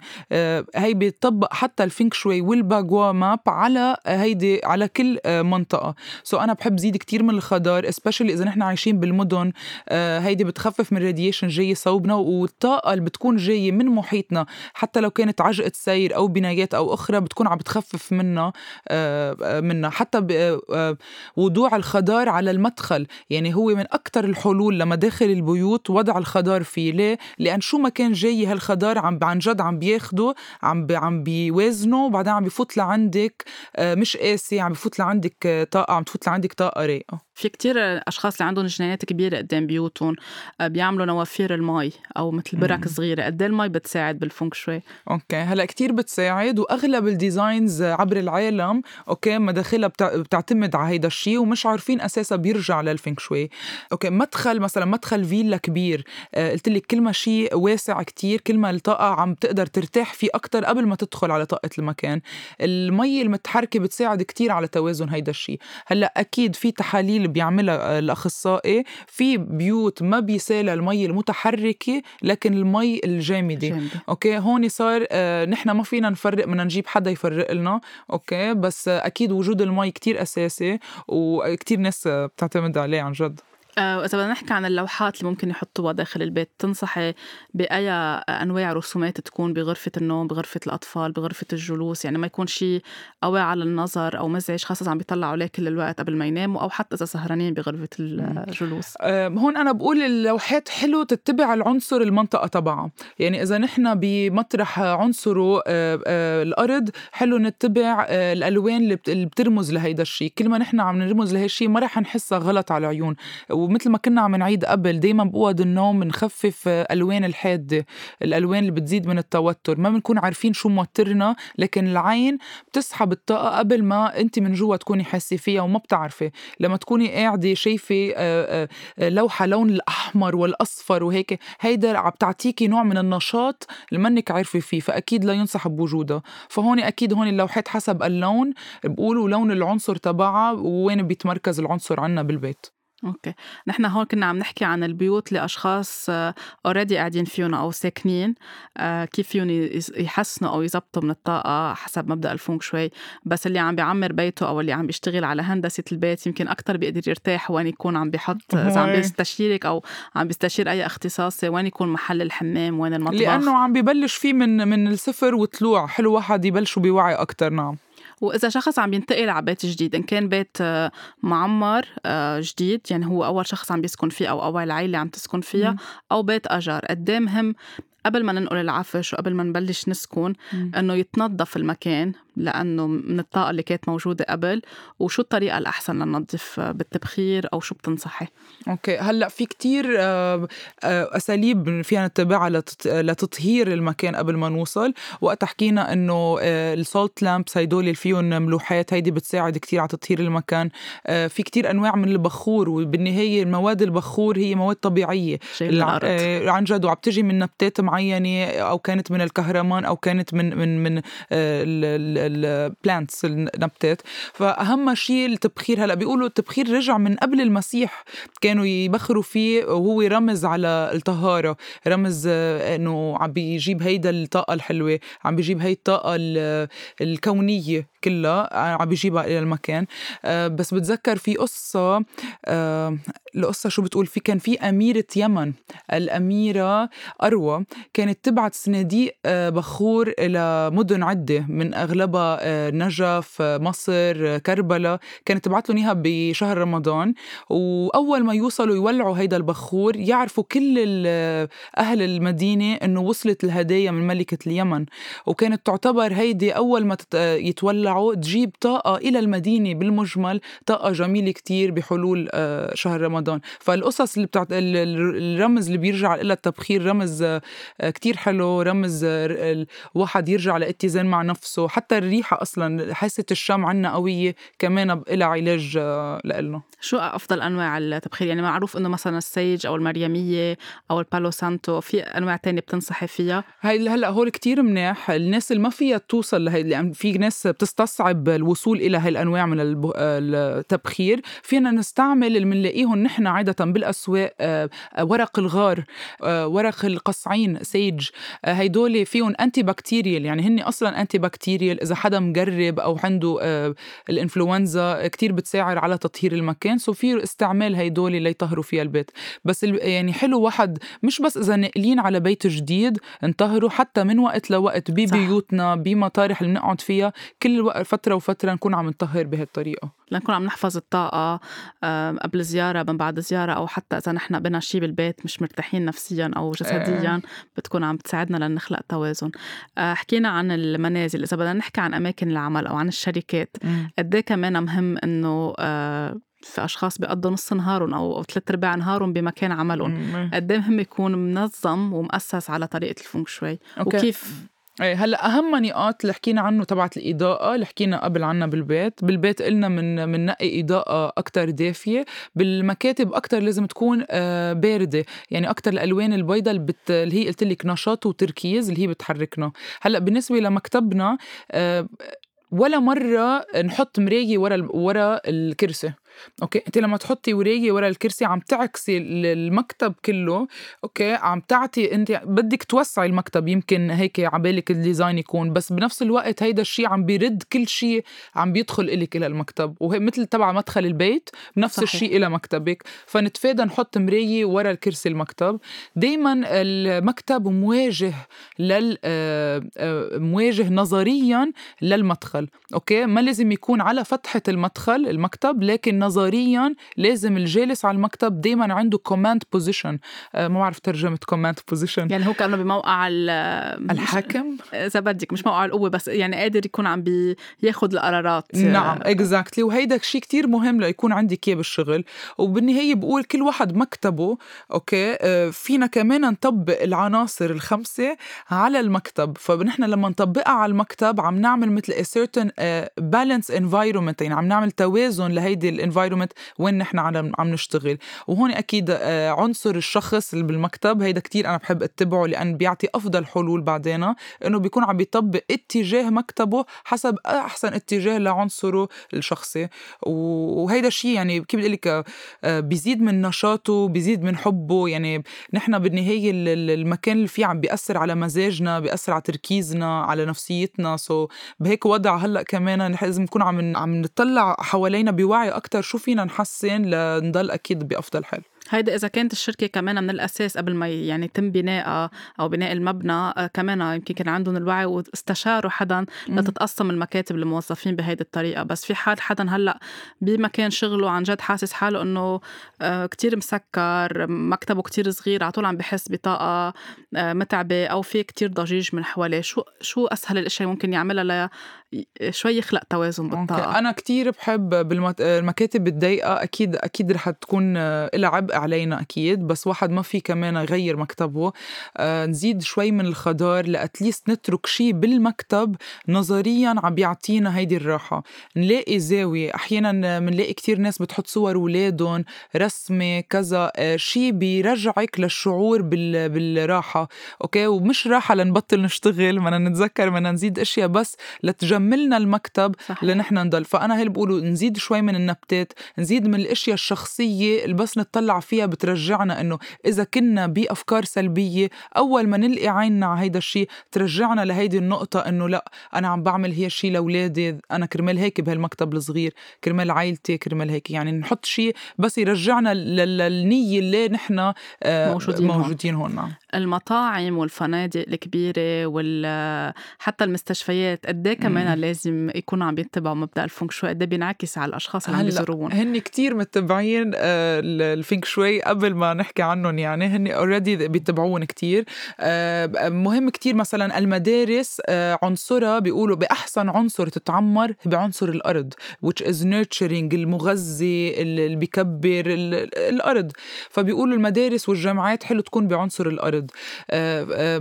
هي بيطبق حتى ال feng shui وال Bagua map على هيدي على كل منطقة. so أنا بحب زيد كتير من الخضار specially إذا نحن عايشين بالمدن آه، هيدي بتخفف من الراديشن جاي صوبنا والطاقة اللي بتكون جاية من محيطنا حتى لو كانت عجقة سير أو بنايات أو أخرى بتكون عم بتخفف منا آه، منا. حتى آه، وضوع الخضار على المدخل. يعني هو من أكثر الحلول لمداخل البيوت وضع الخضار فيه. ليه؟ لأن شو ما كان جاي هالخضار عم عن جد عم بياخده عم عم بيوازنه وبعدين عم بفوت لعندك آه، مش قاسي عم بفوت لعندك آه، طاقة عم تفوت لعندك طاقة رايقة في كتير أشخاص اللي عندهم جنينات كبيرة قدام بيوتهم آه، بيعملوا نوافير المي أو مثل برك صغيرة. قد إيه المي بتساعد بال feng shui؟ okay. هلأ كتير بتساعد وأغلب ال designs عبر العالم okay مداخلها بتعتمد على هيدا الشيء ومش عارفين أساسا بيرجع لل feng shui. okay مدخل مثلا مدخل فيلا كبير قلت لك كل ما شيء واسع كتير كل ما الطاقة عم تقدر ترتاح فيه أكتر قبل ما تدخل على طاقة المكان. المي المتحركة بتساعد كتير على توازن هيدا الشيء هلأ أكيد في تحاليل اللي بيعملها الأخصائي في بيوت ما بيسالها المي المتحركة لكن المي الجامدة. جامدة okay؟ هون صار آه نحن ما فينا نفرق بدنا نجيب حدا يفرق لنا. okay؟ بس آه أكيد وجود المي كتير أساسي وكتير ناس بتعتمد عليه عن جد. آه، وإذا بدنا نحكي عن اللوحات اللي ممكن يحطوها داخل البيت تنصحي بأي أنواع رسومات تكون؟ بغرفة النوم بغرفة الأطفال بغرفة الجلوس؟ يعني ما يكون شيء قوي على النظر أو مزعج خاصة عم بيطلعوا عليه كل الوقت قبل ما يناموا أو حتى إذا سهرانين بغرفة الجلوس. آه، هون أنا بقول اللوحات حلو تتبع العنصر المنطقة تبعها يعني إذا نحن بمطرح عنصره آه، الأرض حلو نتبع الألوان اللي بترمز لهيدا الشيء كل ما نحن عم نرمز لهي الشيء ما رح نحسها غلط على العيون. ومثل ما كنا عم نعيد قبل دايما بأوض النوم بنخفف ألوان الحاده الألوان اللي بتزيد من التوتر. ما بنكون عارفين شو موترنا لكن العين بتسحب الطاقة قبل ما أنت من جوا تكوني حاسة فيها وما بتعرفي. لما تكوني قاعدة شايفة آه، آه، لوحة لون الأحمر والأصفر وهيك هيدا عم تعطيكي نوع من النشاط اللي منك عارفة فيه فأكيد لا ينصح بوجودها. فهون أكيد هون اللوحات حسب اللون بقولوا لون العنصر تبعها ووين بيتمركز العنصر عنا بالبيت. okay. نحن هون كنا عم نحكي عن البيوت لأشخاص already قاعدين فيهم أو ساكنين. آه، كيف فيهم يحسنوا أو يزبطوا من الطاقة حسب مبدأ ال feng shui. بس اللي عم بيعمر بيته أو اللي عم بيشتغل على هندسة البيت يمكن أكثر بيقدر يرتاح وين يكون عم بيحط إذا عم بيستشيرك أو عم بيستشير أي اختصاصي وين يكون محل الحمام وين المطبخ. لأنه عم ببلش فيه من من الصفر وطلوع. حلو واحد يبلشوا بوعي أكثر نعم. وإذا شخص عم ينتقل على بيت جديد إن كان بيت آه، معمر آه، جديد يعني هو أول شخص عم بيسكن فيه أو أول عائله عم تسكن فيها أو بيت اجار قد إيه مهم قبل ما ننقل العفش وقبل ما نبلش نسكن إنه يتنظف المكان لأنه من الطاقة اللي كانت موجودة قبل وشو الطريقة الأحسن لننظف بالتبخير أو شو بتنصحي؟ okay هلأ في كتير آه، آه، أساليب فينا نتبعها لتطهير المكان قبل ما نوصل. وقت حكينا إنه آه، ال salt lamps هيدول اللي فيهم ملوحات هيدي بتساعد كتير على تطهير المكان. في كتير أنواع من البخور وبالنهاية مواد البخور هي مواد طبيعية. عن جد وعم تجي من نباتات معينة أو كانت من الكهرمان أو كانت من من من البلانتس النباتات فأهم شيء التبخير هلأ بيقولوا التبخير رجع من قبل المسيح. كانوا يبخروا فيه وهو رمز على الطهارة. رمز إنه عم بيجيب هيدا الطاقة الحلوة عم بيجيب هي الطاقة الكونية. كلها آه، عم بيجيبها إلى المكان. آه، بس بتذكر في قصة القصة شو بتقول؟ في كان في أميرة يمن الأميرة أروى كانت تبعت صناديق بخور إلى مدن عدة من أغلبها نجف مصر كربلاء. كانت تبعت لهم إياها بشهر رمضان. وأول ما يوصلوا يولعوا هيدا البخور يعرفوا كل أهل المدينة إنه وصلت الهدايا من ملكة اليمن. وكانت تعتبر هيدي أول ما يتولعوا تجيب طاقة إلى المدينة بالمجمل طاقة جميلة كتير بحلول آه، شهر رمضان. فالقصص اللي بتاعت الرمز اللي بيرجع لها التبخير رمز آه، كتير حلو رمز الواحد يرجع لاتزان مع نفسه. حتى الريحة أصلا حاسة الشم عنا قوية كمان لها علاج آه، لإلنا. شو أفضل أنواع التبخير؟ يعني معروف إنه مثلا ال sage أو المريمية أو ال palo santo في أنواع تانية بتنصحي فيها؟ هاي هلأ هول كتير مناح الناس اللي ما فيها توصل لهي لأن في ناس بتستصعب الوصول إلى هاي الأنواع من التبخير. فينا نستعمل اللي بنلاقيهم نحن عادة بالأسواق آه، ورق الغار آه، ورق القصعين sage. هيدول فيهم antibacterial يعني هن أصلا antibacterial إذا حدا مجرب أو عنده الإنفلونزا كتير بتساعد على تطهير المكان. so في استعمال هيدول ليطهروا فيها البيت. بس يعني حلو واحد مش بس إذا ناقلين على بيت جديد انطهروا حتى من وقت لوقت ببيوتنا بمطارح اللي بنقعد فيها. كل فترة وفترة نكون عم نطهر بهالطريقة. لنكون عم نحفظ الطاقة قبل زيارة من بعد زيارة أو حتى إذا نحن بنا شي بالبيت مش مرتاحين نفسيا أو جسديا بتكون عم تساعدنا لنخلق توازن. آه، حكينا عن المنازل. إذا بدنا نحكي عن أماكن العمل أو عن الشركات قد إيه كمان مهم إنه آه، في أشخاص بيقضوا نص نهارهم أو ثلاث أرباع نهارهم بمكان عملهم؟ قد إيه مهم يكون منظم ومؤسس على طريقة الفونك شوي؟ okay. وكيف إيه هلأ أهم نقاط اللي حكينا عنه تبعت الإضاءة اللي حكينا قبل عنها بالبيت. بالبيت قلنا من بننقي إضاءة أكثر دافية. بالمكاتب أكثر لازم تكون آه، باردة. يعني أكثر الألوان البيضاء اللي, بت... اللي هي قلت لك نشاط وتركيز اللي هي بتحركنا. هلأ بالنسبة لمكتبنا آه، ولا مرة نحط مراية ورا ورا الكرسي. okay؟ انت لما تحطي مراية ورا الكرسي عم تعكسي المكتب كله okay؟ عم تعطي انت بدك توسعي المكتب يمكن هيك عبالك ال design يكون بس بنفس الوقت هيدا الشيء عم بيرد كل شيء عم بيدخل إلك إلى المكتب. وهي مثل تبع مدخل البيت نفس. الشيء إلى مكتبك. فنتفادى نحط مرايه ورا الكرسي المكتب. دائما المكتب مواجه لل آه، آه، مواجه نظريا للمدخل okay؟ ما لازم يكون على فتحة المدخل المكتب لكن نظريا لازم الجالس على المكتب دائما عنده command position آه، ما بعرف ترجمة command position يعني هو كأنه بموقع الحاكم؟ إذا بدك مش موقع القوة بس يعني قادر يكون عم بياخذ القرارات. نعم exactly وهيدا شيء كتير مهم ليكون عندك إياه بالشغل. وبالنهاية بقول كل واحد مكتبه okay؟ آه، فينا كمان نطبق العناصر الخمسة على المكتب. فنحن لما نطبقها على المكتب عم نعمل مثل a certain balance uh, environment يعني عم نعمل توازن لهيدي ال environment وين نحن عم نشتغل. وهون أكيد uh, عنصر الشخص اللي بالمكتب هيدا كتير أنا بحب أتبعه لأن بيعطي أفضل حلول بعدين إنه بيكون عم بيطبق اتجاه مكتبه حسب أحسن اتجاه لعنصره الشخصي. وهيدا الشيء يعني كيف بدي لك uh, بيزيد من نشاطه بيزيد من حبه. يعني نحن بالنهاية المكان اللي فيه عم بيأثر على مزاجنا بيأثر على تركيزنا على نفسيتنا. so so بهيك وضع هلأ كمان نحن لازم نكون عم عم نطلع حوالينا بوعي أكثر شو فينا نحسن لنضل أكيد بأفضل حال. هيدا إذا كانت الشركة كمان من الأساس قبل ما يعني يتم بنائها أو بناء المبنى آه، كمان يمكن كان عندهم الوعي واستشاروا حدا لتتقسم المكاتب الموظفين بهيدي الطريقة. بس في حال حدا هلأ بمكان شغله عن جد حاسس حاله إنه آه، كتير مسكر مكتبه كتير صغير على طول عم بحس بطاقة آه، متعبة أو في كتير ضجيج من حواليه. شو شو أسهل الأشياء ممكن يعملها شوي يخلق توازن بالطاقة. أنا كتير بحب بالمكاتب الضيقة أكيد أكيد رح تكون لها عبء علينا أكيد بس واحد ما في كمان يغير مكتبه. آه نزيد شوي من الخضار لاتليست نترك شيء بالمكتب نظريا عم بيعطينا هيدي الراحة. نلاقي زاوية أحيانا بنلاقي كتير ناس بتحط صور اولادهم رسمة كذا آه شيء بيرجعك للشعور بال... بالراحة. أوكي؟ ومش راحة لنبطل نشتغل بدنا نتذكر بدنا نزيد أشياء بس لتجملنا المكتب لنحن نضل. فأنا هي بقولوا نزيد شوي من النبتات نزيد من الأشياء الشخصية اللي بس نطلع فيها بترجعنا إنه إذا كنا بأفكار سلبية أول ما نلقي عيننا على هيدا الشيء ترجعنا لهيدي النقطة إنه لا أنا عم بعمل هي الشيء لأولادي أنا كرمال هيك بهالمكتب الصغير كرمال عائلتي كرمال هيك. يعني نحط شيء بس يرجعنا للنية اللي نحن آه، موجودين, موجودين هون, هون. المطاعم والفنادق الكبيرة وال حتى المستشفيات قد إيه كمان لازم يكونوا عم يتبعوا مبدأ الفينغ شوي. قد إيه بينعكس على الأشخاص اللي عم بيزوروهم هن كتير متبعين آه، الفينغ شوي قبل ما نحكي عنهم يعني. هن already بيتبعون كتير. آه، مهم كتير مثلا المدارس آه، عنصرها بيقولوا بأحسن عنصر تتعمر بعنصر الأرض which is nurturing المغذي اللي بيكبر الأرض. فبيقولوا المدارس والجامعات حلو تكون بعنصر الأرض.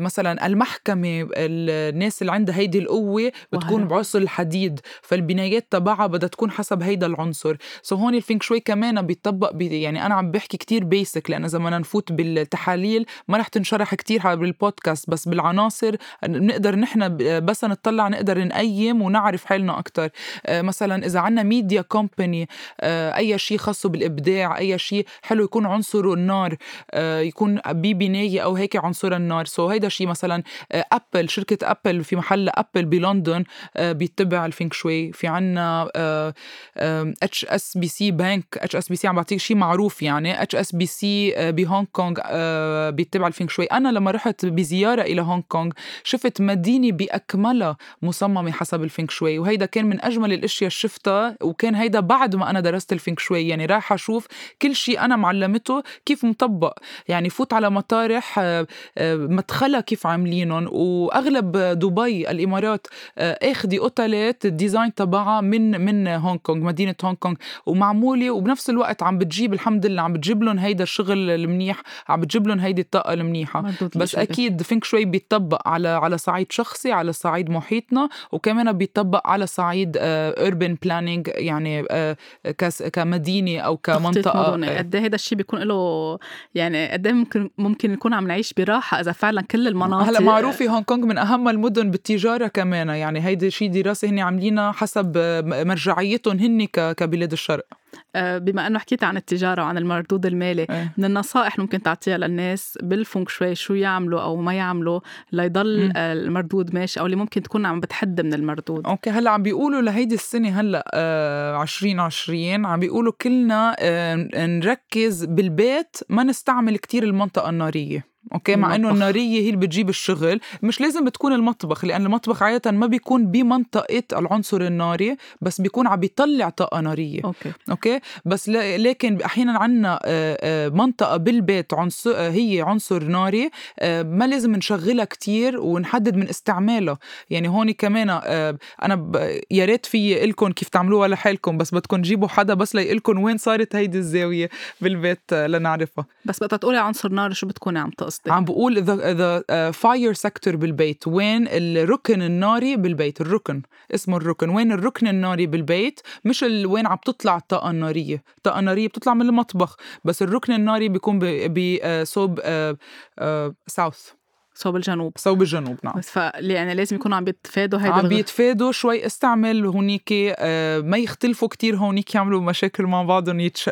مثلا المحكمة الناس اللي عندها هيدي القوة بتكون بعنصر الحديد فالبنايات تبعها بدها تكون حسب هيدا العنصر. so هون الفينغ شوي كمان بيطبق بي يعني أنا عم بحكي كتير basic لأن إذا بدنا نفوت بالتحاليل ما رح تنشرح كتير بالبودكاست بس بالعناصر بنقدر نحن بس نطلع نقدر نقيم ونعرف حالنا أكتر. آه، مثلا إذا عنا media company آه، أي شيء خاصه بالإبداع أي شيء حلو يكون عنصره النار آه، يكون ببناية أو هيك عنصر النار. so هيدا شيء مثلا Apple شركة Apple في محل Apple بلندن بيتبع الفينغ شوي. في عنا اتش اس بي سي بانك اتش اس بي سي عم بعطيك شيء معروف يعني. HSBC بهونغ كونغ آه، بيتبع الفينغ شوي. أنا لما رحت بزيارة إلى هونغ كونغ شفت مدينة بأكملها مصممة حسب الفينغ شوي. وهيدا كان من أجمل الأشياء اللي شفتها وكان هيدا بعد ما أنا درست الفينغ شوي. يعني رايحه أشوف كل شيء أنا معلمته كيف مطبق. يعني فوت على مطارح آه، آه، مدخلها كيف عاملينهم. وأغلب دبي الإمارات اخذي أوتيلات ال design تبعها من من هونغ كونغ مدينة هونغ كونغ. ومعمولة وبنفس الوقت عم بتجيب الحمد لله عم بتجيب لهم هيدا الشغل المنيح عم بتجيب لهم هيدي الطاقة المنيحة. بس أكيد فينغ شوي بيتطبق على على صعيد شخصي على صعيد محيطنا وكمان بيتطبق على صعيد urban uh, planning يعني uh, كمدينة أو كمنطقة. قد إيه هذا الشيء بيكون له يعني قد إيه ممكن ممكن نكون عم نعيش براحة إذا فعلا كل المناطق هلأ معروفة هونغ كونغ من أهم المدن بالتجارة كمان يعني هيدي شيء دراسة هن عاملينها حسب مرجعيتهم هن كبلاد الشرق آه، بما إنه حكيت عن التجارة وعن المردود المالي إيه. من النصائح اللي ممكن تعطيها للناس بالفينغ شوي شو يعملوا أو ما يعملوا ليضل مم. آه، المردود ماشي أو اللي ممكن تكون عم بتحد من المردود okay هلأ عم بيقولوا لهيدي السنة هلأ آه 2020 عم بيقولوا كلنا آه نركز بالبيت ما نستعمل كتير المنطقة النارية okay مع إنه المطبخ. النارية هي اللي بتجيب الشغل. مش لازم بتكون المطبخ لأن المطبخ عادة ما بيكون بمنطقة العنصر الناري بس بيكون عم بيطلع طاقة نارية. okay. okay؟ بس لا- لكن أحيانا عندنا منطقة بالبيت عنصر آه، هي عنصر ناري آه، ما لازم نشغلها كتير ونحد من استعمالها. يعني هون كمان آه، أنا ب- يا ريت في لكم كيف تعملوها لحالكم بس بدكم تجيبوا حدا بس ليقلكم وين صارت هيدي الزاوية بالبيت آه، لنعرفها. بس بدها تقولي عنصر نار شو بتكوني عم تقصدي عم بقول the the fire sector بالبيت وين الركن الناري بالبيت الركن اسمه الركن. وين الركن الناري بالبيت؟ مش ال- وين عم تطلع الطاقة النارية. الطاقة النارية بتطلع من المطبخ بس الركن الناري بيكون بصوب ساوث صوب الجنوب. صوب الجنوب نعم. بس يعني لازم يكونوا عم بيتفادوا هيدا عم بيتفادوا شوي استعمل هونيك آه، ما يختلفوا كتير هونيك يعملوا مشاكل مع بعضهم يتش...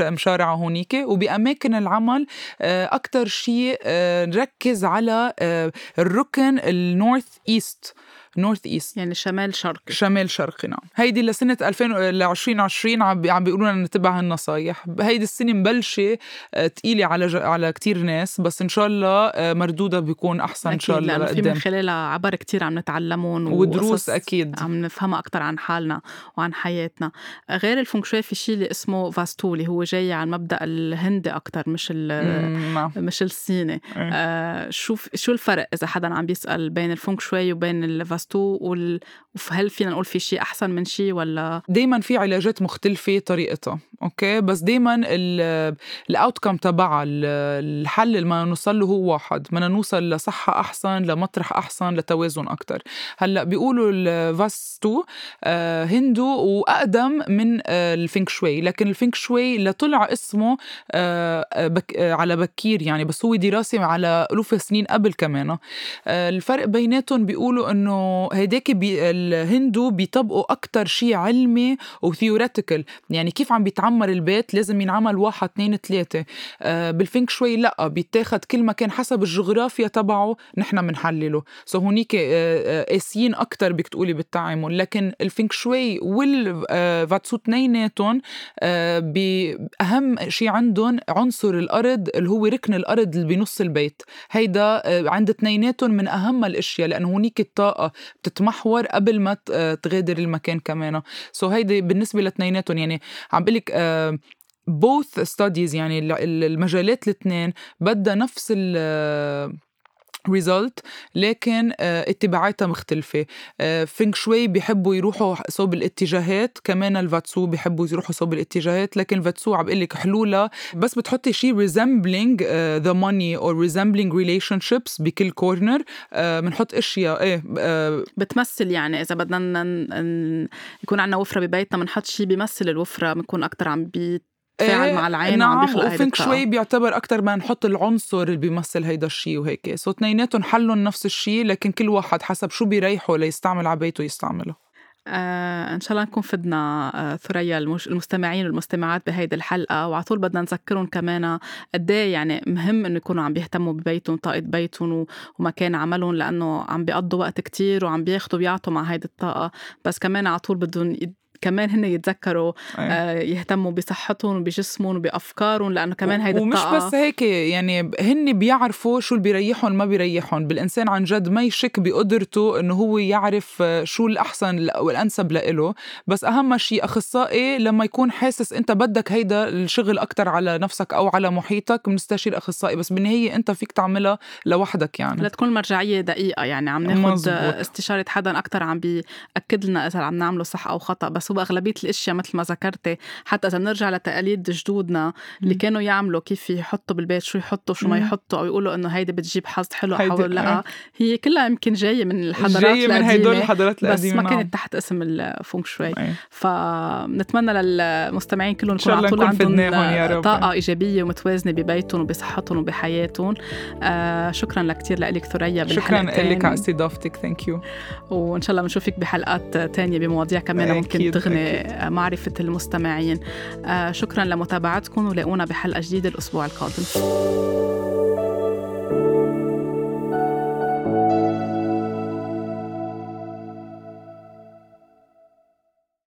مشارعة هونيك. وبأماكن العمل آه، أكتر شيء آه، نركز على الركن ال north east north east يعني شمال شرقي. شمال شرقي نعم. هيدي لسنة 2000 ل 2020 عم عم بيقولوا لنا نتبع هالنصايح. هيدي السنة مبلشة آه، تقيلة على ج... على كتير ناس بس إن شاء الله آه، مردودها بيكون أحسن إن شاء الله لأنه في من خلالها عبر كتير عم نتعلمهم ودروس أكيد. عم نفهمها أكتر عن حالنا وعن حياتنا. غير الفينغ شوي في شيء اللي اسمه فاستو اللي هو جاي عن مبدأ الهندي أكتر مش ال نعم. مش الصيني. إيه. آه شو شو الفرق إذا حدا عم بيسأل بين الفينغ شوي وبين الفاستو وال... وهل فينا نقول في شيء أحسن من شيء ولا؟ دايما في علاجات مختلفة طريقتها okay؟ بس دايما ال outcome تبعها ال- الحل اللي بدنا نوصل له هو واحد بدنا نوصل لصحة أحسن لمطرح أحسن لتوازن أكتر. هلأ بيقولوا الفاستو آه، Hindu وأقدم من آه، الفينغ شوي. لكن الفينغ شوي اللي طلع اسمه آه، على بكير يعني بس هو دراسة على ألوف السنين قبل كمان. الفرق بيناتهم بيقولوا إنه هيداك بي ال Hindu بيطبقوا أكتر شيء علمي و theoretical يعني كيف عم بيتعمر البيت لازم ينعمل واحد اثنين ثلاثة. آه بالفينغ شوي لا بيتاخد كل مكان حسب الجغرافيا تبعه نحن بنحلله so هونيك آه، آه، قاسيين أكتر بدك تقولي بالتعامل. لكن الفينغ شوي والفاستو اثنيناتهم آه، بأهم شيء عندهم عنصر الأرض اللي هو ركن الأرض اللي بنص البيت. هيدا عند اثنيناتهم من أهم الأشياء لأنه هونيك الطاقة بتتمحور قبل ما آه، تغادر المكان كمان. so هيدي بالنسبة لاثنيناتهم يعني عم بقلك آه، both studies يعني ال- ال- المجالات الاثنين بدها نفس ال result لكن آه، اتباعاتها مختلفة آه، فينغ شوي بيحبوا يروحوا صوب الاتجاهات كمان الفاستو بيحبوا يروحوا صوب الاتجاهات لكن الفاستو عم بقول لك حلولها بس بتحطي شيء resembling the money or resembling relationships بكل كورنر بنحط إشياء إيه آه، بتمثل يعني إذا بدنا. يكون عندنا وفرة ببيتنا بنحط شيء بيمثل الوفرة بنكون أكتر عم بيتفاعل إيه، مع العين نعم وعم بيخلق وفينغ شوي بيعتبر أكثر ما نحط العنصر اللي بيمثل هيدا الشيء وهيك so اثنيناتهم حلهم نفس الشيء لكن كل واحد حسب شو بيريحه ليستعمل على بيته يستعمله آه إن شاء الله نكون فدنا آه ثريا المش... المستمعين والمستمعات بهيدي الحلقة وعلى طول بدنا نذكرهم كمان قد إيه يعني مهم إنه يكونوا عم بيهتموا ببيتهم طاقة بيتهم و... ومكان عملهم لأنه عم بيقضوا وقت كتير وعم بياخدوا بيعطوا مع هيدي الطاقة بس كمان على طول بدهم. كمان هن يتذكروا أيه. آه يهتموا بصحتهم وبجسمهم وبأفكارهم لأنه كمان هيدي ومش الطاقة. بس هيك يعني هن بيعرفوا شو اللي بيريحهم ما بيريحهم. بالإنسان عن جد ما يشك بقدرته إنه هو يعرف شو الأحسن والأنسب لإله. بس أهم شيء أخصائي لما يكون حاسس أنت بدك هيدا الشغل أكتر على نفسك أو على محيطك بنستشير أخصائي. بس بالنهاية أنت فيك تعملها لوحدك يعني. لا تكون المرجعية دقيقة يعني عم ناخد مزبوط. استشارة حدا أكتر عم بيأكد لنا إذا عم نعمله صح أو خطأ. بس هو أغلبية الأشياء مثل ما ذكرتي حتى إذا بنرجع لتقاليد جدودنا اللي. كانوا يعملوا كيف يحطوا بالبيت شو يحطوا شو ما. يحطوا أو يقولوا إنه هيدي بتجيب حظ حلو أو لا إيه. هي كلها يمكن جاية من الحضارات جاي من هدول القديمة الحضارات بس القديمة ما نعم. كانت تحت اسم الفونك شوي. فنتمنى للمستمعين كلهم يكون على طول عندهم. طاقة إيجابية ومتوازنة ببيتهم وبصحتهم وبحياتهم آه شكرا لك لك ثريا شكرا لك على استضافتك ثانك يو وإن شاء الله بنشوفك بحلقات تانية بمواضيع كمان. ممكن تغني أكيد. معرفة المستمعين شكرا لمتابعتكم ولاقونا بحلقة جديدة الأسبوع القادم